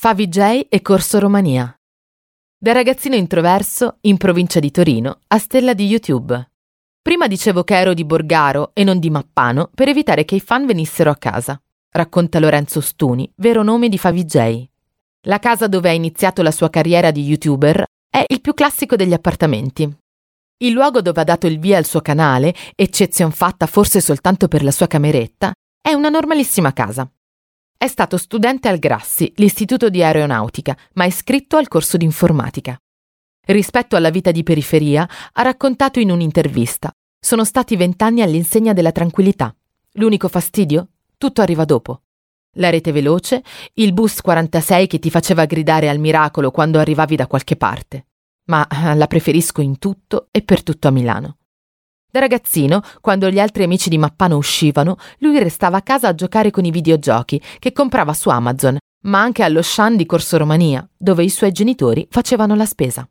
Favi J e Corso Romania. Da ragazzino introverso, in provincia di Torino, a stella di YouTube. Prima dicevo che ero di Borgaro e non di Mappano per evitare che i fan venissero a casa, racconta Lorenzo Stuni, vero nome di Favi J. La casa dove ha iniziato la sua carriera di YouTuber è il più classico degli appartamenti. Il luogo dove ha dato il via al suo canale, eccezion fatta forse soltanto per la sua cameretta, è una normalissima casa. È stato studente al Grassi, l'istituto di aeronautica, ma è iscritto al corso di informatica. Rispetto alla vita di periferia, ha raccontato in un'intervista: Sono stati vent'anni all'insegna della tranquillità. L'unico fastidio? Tutto arriva dopo. La rete veloce, il bus 46 che ti faceva gridare al miracolo quando arrivavi da qualche parte. Ma eh, la preferisco in tutto e per tutto a Milano. Da ragazzino, quando gli altri amici di Mappano uscivano, lui restava a casa a giocare con i videogiochi che comprava su Amazon, ma anche allo Shan di Corso Romania, dove i suoi genitori facevano la spesa.